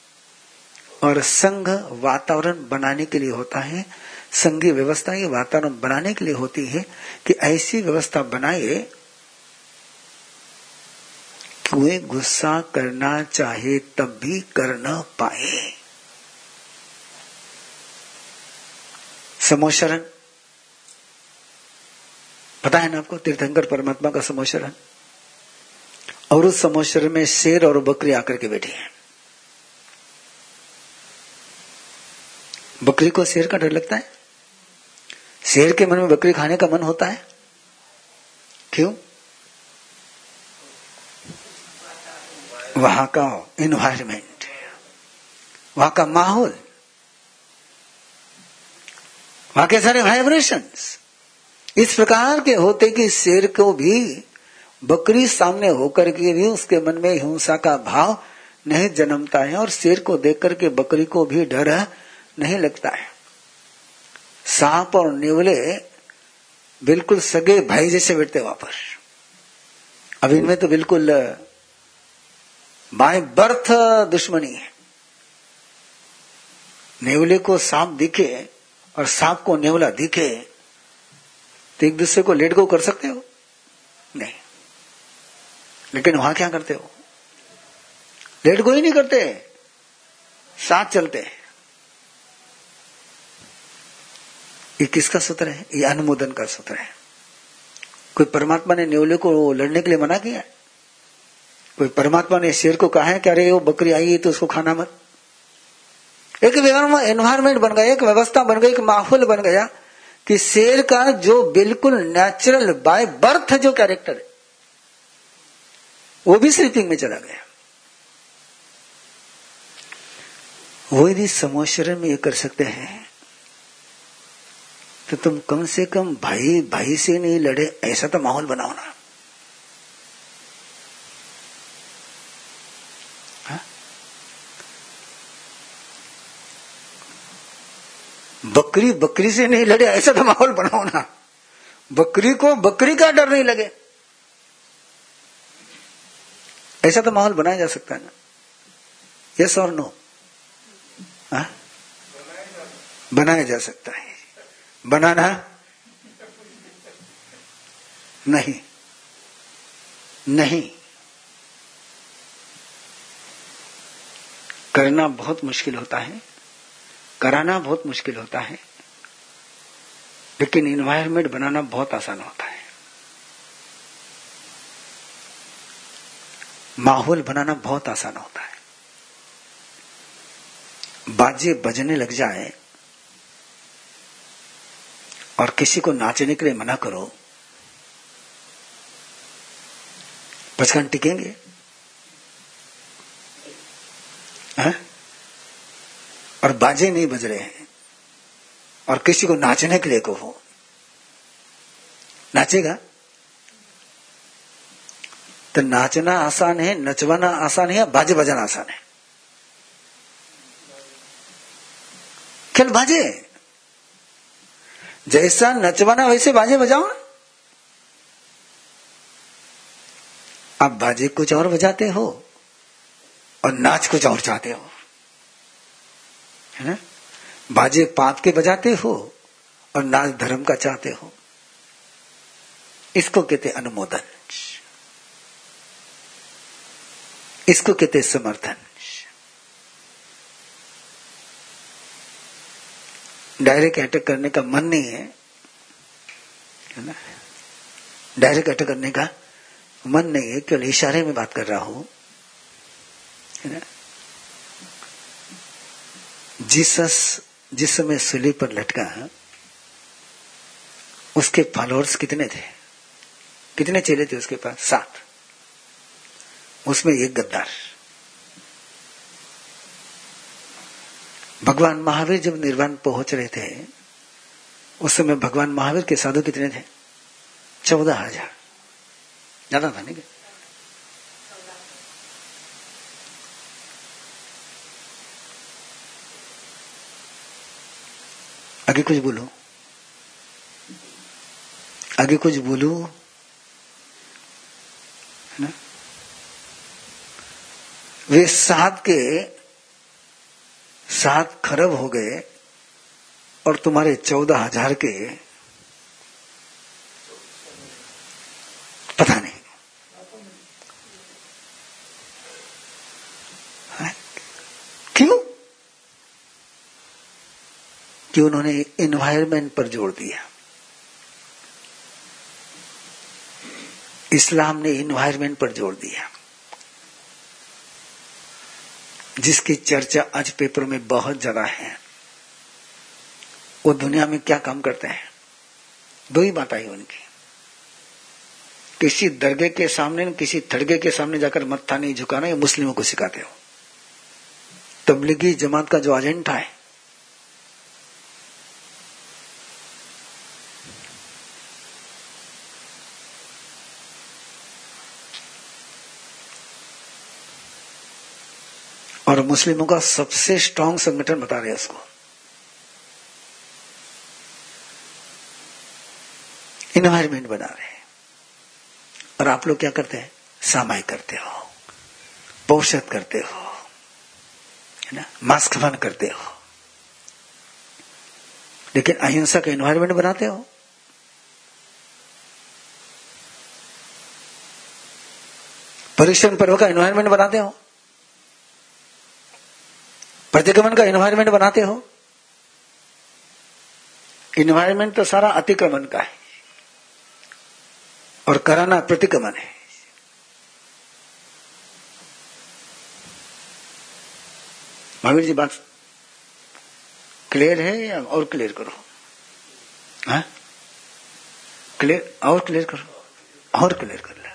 और संघ वातावरण बनाने के लिए होता है, संघीय व्यवस्था ये वातावरण बनाने के लिए होती है कि ऐसी व्यवस्था बनाए कि वे गुस्सा करना चाहे तब भी कर न पाए। समोशरण पता है ना आपको तीर्थंकर परमात्मा का समोशरण और उस समोशर में शेर और बकरी आकर के बैठी है। बकरी को शेर का डर लगता है? शेर के मन में बकरी खाने का मन होता है? क्यों? वहाँ का इन्वायरमेंट वहाँ का माहौल, वहाँ के सारे वाइब्रेशंस इस प्रकार के होते कि शेर को भी बकरी सामने होकर के भी उसके मन में हिंसा का भाव नहीं जन्मता है और शेर को देख करके बकरी को भी डर नहीं लगता है। सांप और नेवले बिल्कुल सगे भाई जैसे बैठते वहाँ पर। अब इनमें तो बिल्कुल बाय बर्थ दुश्मनी है। नेवले को सांप दिखे और सांप को नेवला दिखे तो एक दूसरे को लेट गो कर सकते हो? नहीं। लेकिन वहाँ क्या करते हो? लेट गो ही नहीं करते? साथ चलते ये किसका सूत्र है? ये अनुमोदन का सूत्र है। कोई परमात्मा ने न्योले को लड़ने के लिए मना किया? कोई परमात्मा ने शेर को कहा है कि अरे, वो बकरी आई है तो उसको खाना मत। एक एनवायरमेंट बन गया, एक व्यवस्था बन गई, एक माहौल बन गया कि शेर का जो बिल्कुल नेचुरल बाय बर्थ जो कैरेक्टर है वो भी स्लीपिंग में चला गया। वो यदि समोशरण में ये कर सकते हैं तो तुम कम से कम भाई भाई से नहीं लड़े, ऐसा तो माहौल बनाओ ना। हाँ? बकरी बकरी से नहीं लड़े, ऐसा तो माहौल बनाओ ना। बकरी को, बकरी का डर नहीं लगे। ऐसा तो माहौल बनाया जा सकता है ना? यस और नो बनाया जा सकता है। बनाना? नहीं। नहीं। करना बहुत मुश्किल होता है। कराना बहुत मुश्किल होता है। लेकिन इन्वायरमेंट बनाना बहुत आसान होता है। माहौल बनाना बहुत आसान होता है। बाजे बजने लग जाए और किसी को नाचने के लिए मना करो बचकान टिकेंगे। है? और बाजे नहीं बज रहे हैं और किसी को नाचने के लिए कहो। नाचेगा? तो नाचना आसान है, नचवाना आसान है या बाजे बजाना आसान है? खेल बाजे? जैसा नचवाना वैसे बाजे बजाओ आप बाजे कुछ और बजाते हो और नाच कुछ और चाहते हो, है ना? बाजे पाप के बजाते हो और नाच धर्म का चाहते हो। इसको कहते अनुमोदन। इसको कहते समर्थन। डायरेक्ट अटैक करने का मन नहीं है है ना? डायरेक्ट अटैक करने का मन नहीं है, केवल इशारे में बात कर रहा हूँ, है जीसस जिस समय सुली पर लटका, उसके फॉलोअर्स कितने थे? कितने चेले थे उसके पास? सात। उसमें एक गद्दार। भगवान महावीर जब निर्वाण पहुँच रहे थे, उस समय भगवान महावीर के साधु कितने थे? चौदह हज़ार। ज़्यादा था नहीं आगे कुछ बोलो। आगे कुछ बोलो। है ना? वे सात के सात खरब हो गए और तुम्हारे चौदह हज़ार के पता नहीं। क्यों? कि उन्होंने इन्वायरमेंट पर ज़ोर दिया। इस्लाम ने इन्वायरमेंट पर ज़ोर दिया। जिसकी चर्चा आज पेपर में बहुत ज़्यादा है, वो दुनिया में क्या काम करते हैं? दो ही बात आई उनकी। किसी दरगे के सामने, किसी थड़गे के सामने जाकर मत्था नहीं झुकाना, ये मुस्लिमों को सिखाते हो। तबलीगी जमात का जो एजेंडा है मुस्लिमों का सबसे स्ट्रांग संगठन बता रहे उसको इन्वायरमेंट बना रहे हैं। और आप लोग क्या करते हैं? सामाई करते हो। पौषद करते हो। है ना? मास्क बन करते हो। लेकिन अहिंसा का इन्वायरमेंट बनाते हो। परिश्रम पर्व का इन्वायरमेंट बनाते हो। प्रतिक्रमण का इन्वायरमेंट बनाते हो। इन्वायरमेंट तो सारा अतिक्रमण का है। और कराना प्रतिक्रमण है। महावीर जी, बात क्लियर है या और क्लियर करो? हाँ? क्लियर और क्लियर करो। और क्लियर कर ले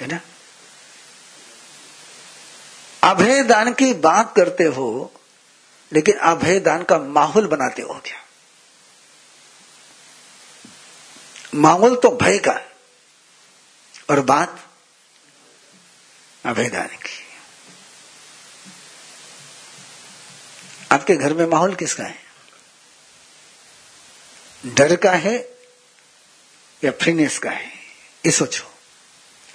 है ना? अभय दान की बात करते हो, लेकिन अभय दान का माहौल बनाते हो क्या? माहौल तो भय का और बात अभय दान की। आपके घर में माहौल किसका है? डर का है या फ्रीनेस का है? ये सोचो।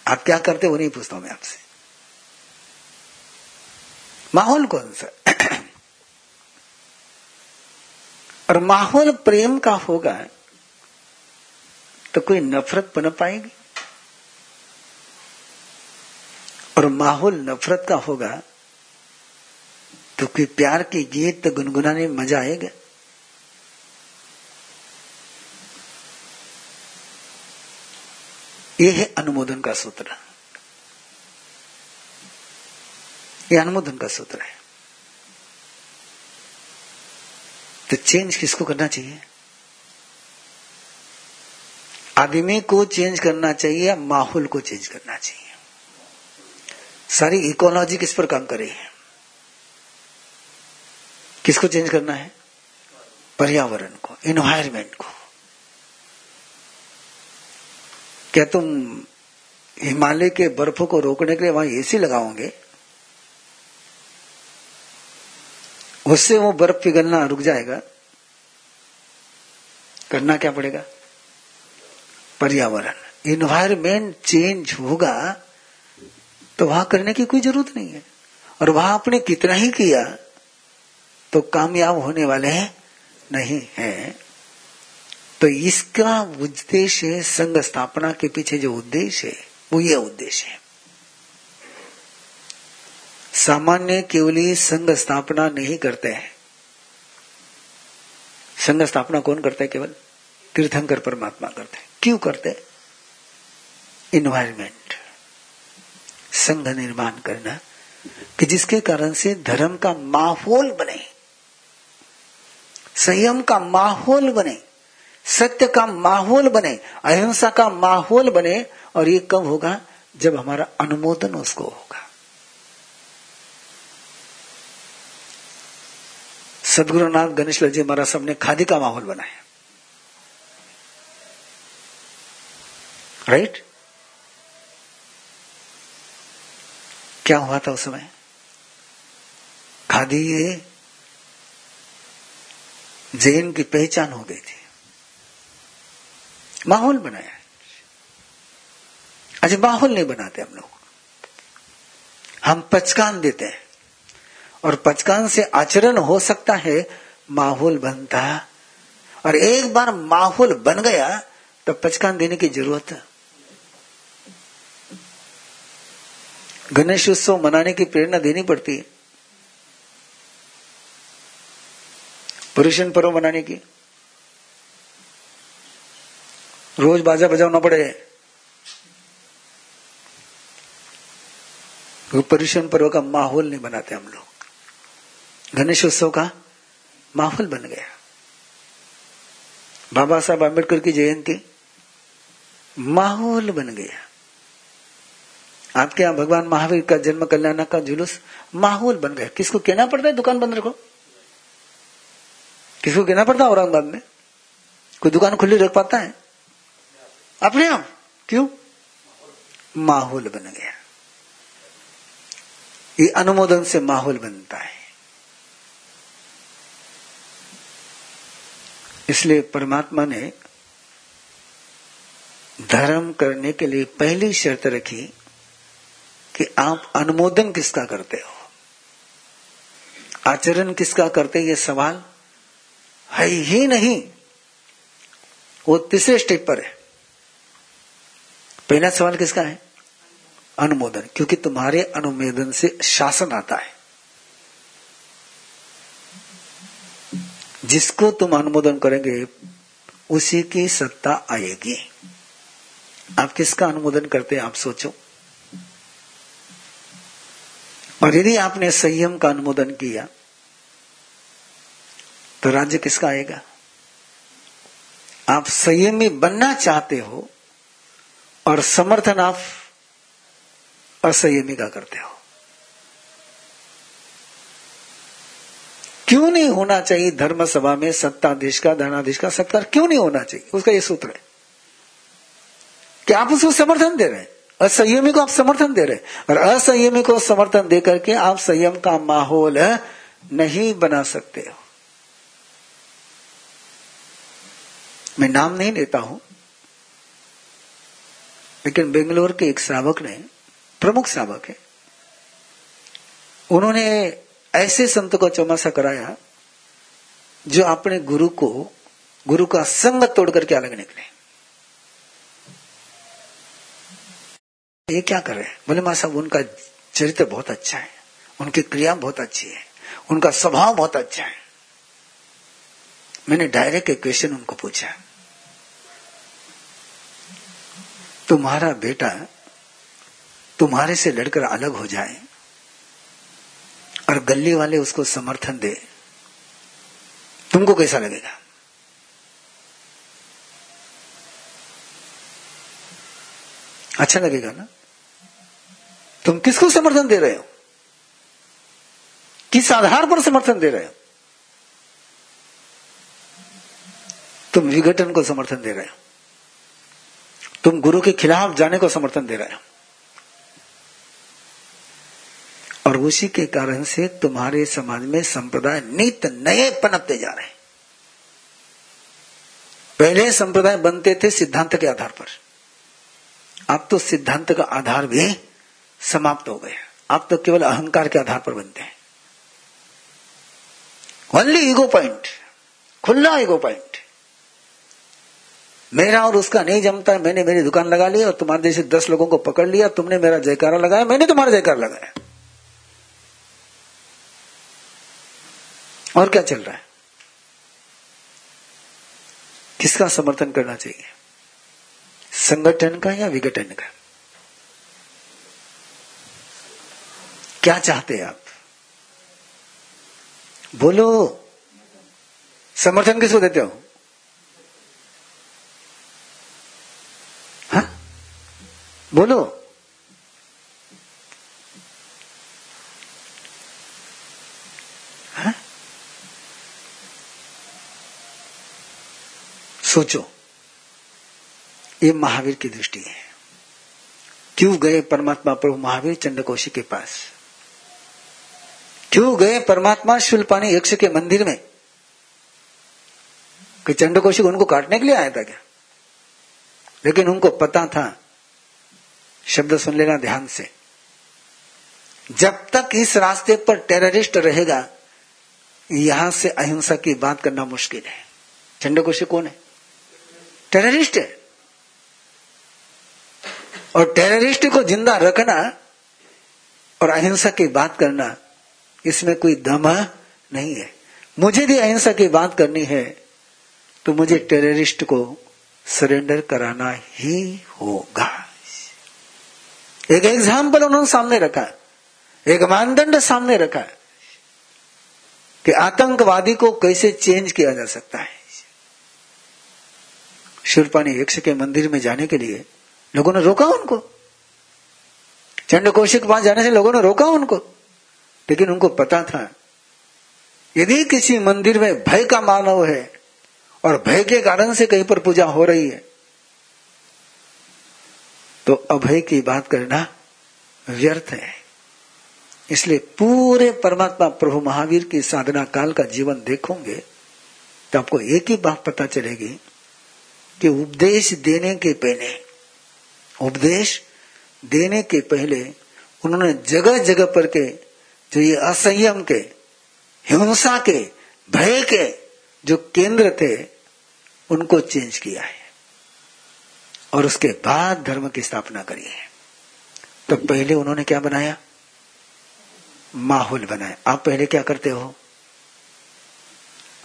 आप क्या करते वो नहीं पूछता हूँ मैं आपसे। माहौल कौन सा? और माहौल प्रेम का होगा तो कोई नफरत बन पाएगी? और माहौल नफरत का होगा तो कोई प्यार के गीत तो गुनगुनाने में मज़ा आएगा? ये है अनुमोदन का सूत्र। ये अनुमोदन का सूत्र है। तो चेंज किसको करना चाहिए? आदमी को चेंज करना चाहिए, माहौल को चेंज करना चाहिए। सारी इकोलॉजी किस पर काम करे? किसको चेंज करना है? पर्यावरण को इन्वायरमेंट को। क्या तुम हिमालय के बर्फों को रोकने के लिए वहाँ एसी लगाओगे? उससे वो बर्फ़ पिघलना रुक जाएगा। करना क्या पड़ेगा? पर्यावरण। इन्वायरमेंट चेंज होगा तो वहाँ करने की कोई ज़रूरत नहीं है। और वहाँ आपने कितना ही किया तो कामयाब होने वाले हैं नहीं है। तो इसका उद्देश्य संघ स्थापना के पीछे जो उद्देश्य है, वो ये उद्देश्य है। सामान्य केवली संघ स्थापना नहीं करते हैं। संघ स्थापना कौन करता है केवल? तीर्थंकर परमात्मा करते हैं। क्यों करते इन्वायरमेंट संघ निर्माण करना कि जिसके कारण से धर्म का माहौल बने। संयम का माहौल बने। सत्य का माहौल बने। अहिंसा का माहौल बने और ये कब होगा? जब हमारा अनुमोदन उसको होगा। सदगुरुनाथ गणेश जी महाराज सबने खादी का माहौल बनाया। राइट क्या हुआ था उस समय? खादी जैन की पहचान हो गई थी। माहौल बनाया। अच्छा माहौल नहीं बनाते हम लोग। हम पचकान देते हैं। और पचकान से आचरण हो सकता है, माहौल बनता। और एक बार माहौल बन गया तो पचकान देने की ज़रूरत। है गणेश उत्सव मनाने की प्रेरणा देनी पड़ती है। पुरुषन पर्व मनाने की। रोज बाजा बजाना पड़े। पर्यूषण पर्व का माहौल नहीं बनाते हम लोग। गणेश उत्सव का माहौल बन गया। बाबा साहब आम्बेडकर की जयंती माहौल बन गया। आपके यहाँ भगवान महावीर का जन्म कल्याण का जुलूस माहौल बन गया। किसको कहना पड़ता है? दुकान बंद रखो। किसको कहना पड़ता है औरंगाबाद में? कोई दुकान खुली रख पाता है? अपने आप। क्यों? माहौल बन गया। ये अनुमोदन से माहौल बनता है। इसलिए परमात्मा ने धर्म करने के लिए पहली शर्त रखी कि आप अनुमोदन किसका करते हो? आचरण किसका करते ये सवाल है ही नहीं। वो तीसरे स्टेप पर है। पहला सवाल किसका है? अनुमोदन, क्योंकि तुम्हारे अनुमोदन से शासन आता है। जिसको तुम अनुमोदन करेंगे, उसी की सत्ता आएगी। आप किसका अनुमोदन करते हैं, आप सोचो। और यदि आपने संयम का अनुमोदन किया तो राज्य किसका आएगा? आप संयमी बनना चाहते हो, और समर्थन आप असंयमी का करते हो। क्यों नहीं होना चाहिए धर्म सभा में सत्ताधीश का धनाधीश का सत्कार क्यों नहीं होना चाहिए? उसका ये सूत्र है। कि आप उसको समर्थन दे रहे हैं। असंयमी को आप समर्थन दे रहे हैं। और असंयमी को समर्थन दे करके आप संयम का माहौल नहीं बना सकते हो। मैं नाम नहीं लेता हूँ, लेकिन बेंगलोर के एक श्रावक ने, प्रमुख श्रावक है, उन्होंने ऐसे संत को चौमासा कराया, जो अपने गुरु को, गुरु का संग तोड़ करके अलग निकले ये क्या कर रहे हैं? बोले, माँ साहब, उनका चरित्र बहुत अच्छा है, उनकी क्रिया बहुत अच्छी है, उनका स्वभाव बहुत अच्छा है। मैंने डायरेक्ट एक क्वेश्चन उनको पूछा, तुम्हारा बेटा तुम्हारे से लड़कर अलग हो जाए और गली वाले उसको समर्थन दे, तुमको कैसा लगेगा? अच्छा लगेगा ना? तुम किसको समर्थन दे रहे हो? किस आधार पर समर्थन दे रहे हो? तुम विघटन को समर्थन दे रहे हो। तुम गुरु के खिलाफ जाने को समर्थन दे रहे हो। और उसी के कारण से तुम्हारे समाज में संप्रदाय नित नए पनपते जा रहे हैं। पहले संप्रदाय बनते थे सिद्धांत के आधार पर। अब तो सिद्धांत का आधार भी समाप्त हो गया। अब तो केवल अहंकार के आधार पर बनते हैं। ओनली ईगो पॉइंट खुला ईगो पॉइंट मेरा और उसका नहीं जमता, मैंने मेरी दुकान लगा ली और तुम्हारे जैसे दस लोगों को पकड़ लिया, तुमने मेरा जयकारा लगाया, मैंने तुम्हारा जयकारा लगाया। और क्या चल रहा है? किसका समर्थन करना चाहिए? संगठन का या विघटन का? क्या चाहते हैं आप? बोलो। समर्थन किसको देते हो? हा? बोलो। सोचो, ये महावीर की दृष्टि है। क्यों गए परमात्मा प्रभु महावीर चंद्रकोशी के पास? क्यों गए परमात्मा शुल्पानी यक्ष के मंदिर में? कि चंडकोशी उनको काटने के लिए आया था क्या? लेकिन उनको पता था, शब्द सुन लेना ध्यान से। जब तक इस रास्ते पर टेररिस्ट रहेगा, यहाँ से अहिंसा की बात करना मुश्किल है। चंडकोशी कौन है? टेररिस्ट। है और टेररिस्ट को ज़िंदा रखना और अहिंसा की बात करना, इसमें कोई दम नहीं है। मुझे भी अहिंसा की बात करनी है तो मुझे टेररिस्ट को सरेंडर कराना ही होगा। एक एग्ज़ाम्पल उन्होंने सामने रखा, एक मानदंड सामने रखा कि आतंकवादी को कैसे चेंज किया जा सकता है। शिवपानी यक्ष के मंदिर में जाने के लिए, लोगों ने रोका उनको। चंड कौशिक पास जाने से लोगों ने रोका उनको। लेकिन उनको पता था, यदि किसी मंदिर में भय का मानव है, और भय के कारण से कहीं पर पूजा हो रही है तो अभय की बात करना व्यर्थ है। इसलिए पूरे परमात्मा प्रभु महावीर की साधना काल का जीवन देखोगे तो आपको एक ही बात पता चलेगी कि उपदेश देने के पहले, उपदेश देने के पहले उन्होंने जगह जगह पर के जो ये असंयम के, हिंसा के, भय के जो केंद्र थे, उनको चेंज किया है। और उसके बाद धर्म की स्थापना करी है। तो पहले उन्होंने क्या बनाया? माहौल बनाया। आप पहले क्या करते हो?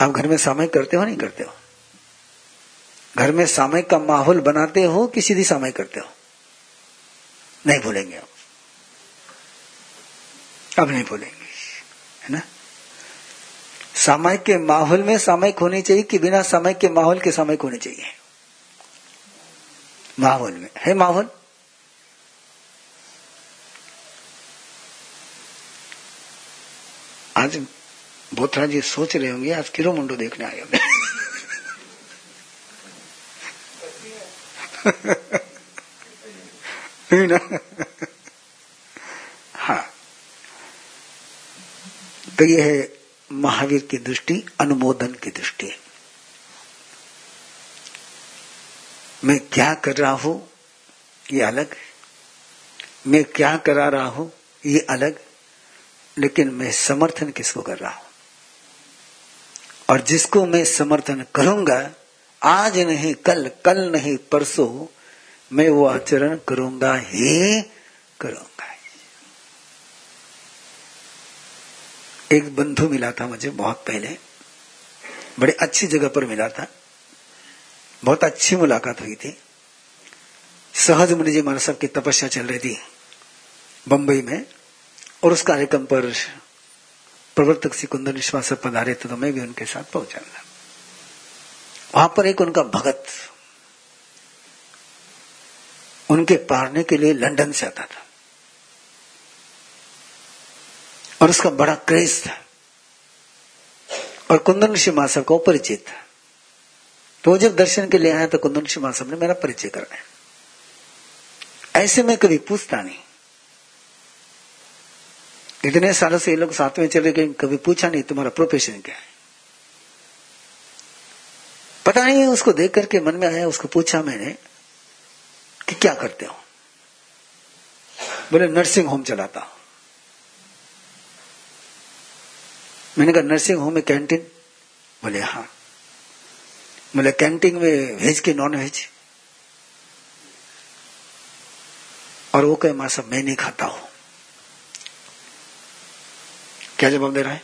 आप घर में सामयिक करते हो? नहीं करते हो? घर में सामयिक का माहौल बनाते हो कि सीधी सामयिक करते हो? नहीं भूलेंगे आप अब नहीं भूलेंगे, है ना? सामयिक के माहौल में सामयिक होनी चाहिए कि बिना सामयिक के माहौल के सामयिक होने चाहिए? माहौल में। है माहौल? आज बोथरा जी सोच रहे होंगे, आज किरो मुंडो देखने आए होंगे। नहीं हाँ। तो यह है महावीर की दृष्टि, अनुमोदन की दृष्टि। मैं क्या कर रहा हूँ, ये अलग। मैं क्या करा रहा हूँ, ये अलग। लेकिन मैं समर्थन किसको कर रहा हूँ? और जिसको मैं समर्थन करूँगा आज नहीं, कल कल नहीं, परसों मैं वो आचरण करूँगा ही करूँगा एक बंधु मिला था मुझे बहुत पहले, बड़े अच्छी जगह पर मिला था, बहुत अच्छी मुलाकात हुई थी। सहज मुनि जी महाराज की तपस्या चल रही थी बंबई में, और उस कार्यक्रम पर प्रवर्तक सिकुंदर कुंदन विश्वास पधारे थे तो मैं भी उनके साथ पहुँचा। वहाँ पर एक उनका भगत उनके पारने के लिए लंदन से आता था। और उसका बड़ा क्रेज था। और कुंदन ऋषि महासव को परिचित था। तो जब दर्शन के लिए आया तो कुंदन ऋषि महासव ने मेरा परिचय कराया ऐसे में कभी पूछता नहीं। इतने सालों से ये लोग साथ में चले गए, कभी पूछा नहीं, तुम्हारा प्रोफेशन क्या है? पता नहीं उसको देख करके मन में आया, उसको पूछा मैंने कि क्या करते हो? बोले नर्सिंग होम चलाता हूँ। मैंने कहा नर्सिंग होम में कैंटीन बोले हाँ। बोले कैंटीन में वेज के नॉन वेज और वो कहे, माँ मैं नहीं खाता हूँ। क्या जवाब दे रहा है?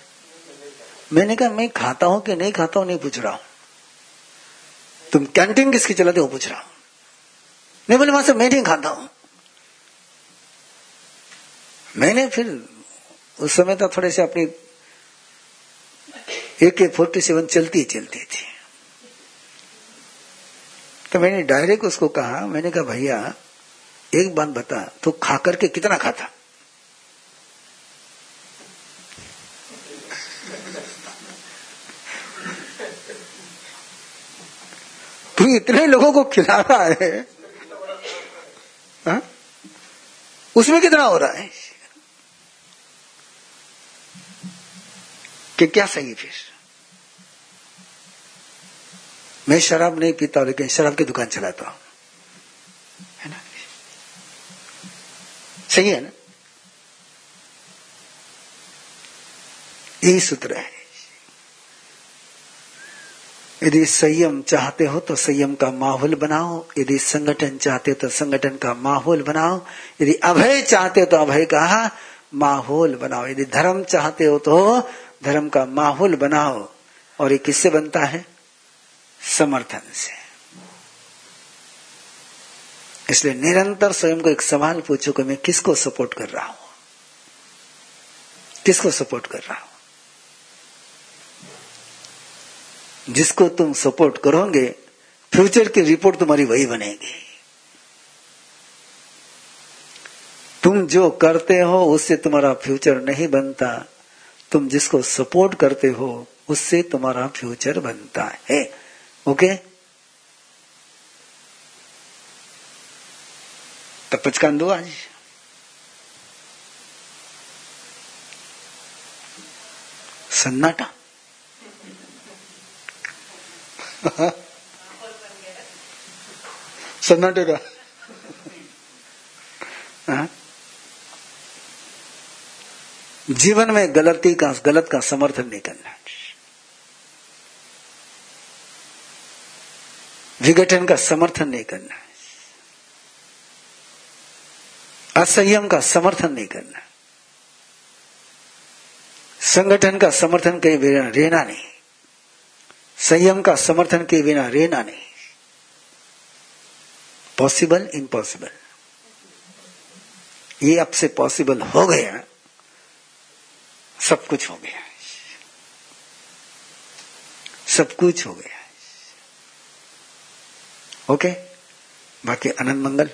मैंने कहा, मैं खाता हूँ कि नहीं खाता हूँ, नहीं पूछ रहा हूँ। तुम कैंटीन किसकी चलाते हो? पूछ रहा हूँ। नहीं बोले माँ साहब मैं नहीं खाता हूँ। मैंने फिर उस समय तो थोड़े से अपनी ए के फोर्टी सेवन चलती ही चलती थी। तो मैंने डायरेक्ट उसको कहा, मैंने कहा, भैया, एक बात बता तो खा करके कितना खाता? तू इतने लोगों को खिला रहा है। हा? उसमें कितना हो रहा है? कि क्या सही फिर? मैं शराब नहीं पीता लेकिन शराब की दुकान चलाता हूँ। है ना? सही है ना? यही सूत्र है। यदि संयम चाहते हो तो संयम का माहौल बनाओ। यदि संगठन चाहते हो तो संगठन का माहौल बनाओ। यदि अभय चाहते हो तो अभय का माहौल बनाओ। यदि धर्म चाहते हो तो धर्म का माहौल बनाओ। और ये किससे बनता है? समर्थन से। इसलिए निरंतर स्वयं को एक सवाल पूछो कि मैं किसको सपोर्ट कर रहा हूँ? किसको सपोर्ट कर रहा हूँ? जिसको तुम सपोर्ट करोगे, फ्यूचर की रिपोर्ट तुम्हारी वही बनेगी। तुम जो करते हो, उससे तुम्हारा फ्यूचर नहीं बनता। तुम जिसको सपोर्ट करते हो, उससे तुम्हारा फ्यूचर बनता है। ओके? तो पचकान दो आज। सन्नाटा। सन्नाटे का। हाँ? जीवन में गलती का, गलत का समर्थन नहीं करना। विघटन का समर्थन नहीं करना। असंयम का समर्थन नहीं करना। संगठन का समर्थन कहीं रहना नहीं। संयम का समर्थन के बिना रहना नहीं। पॉसिबल इम्पॉसिबल ये अब से पॉसिबल हो गया। सब कुछ हो गया। सब कुछ हो गया। ओके बाकी आनंद मंगल।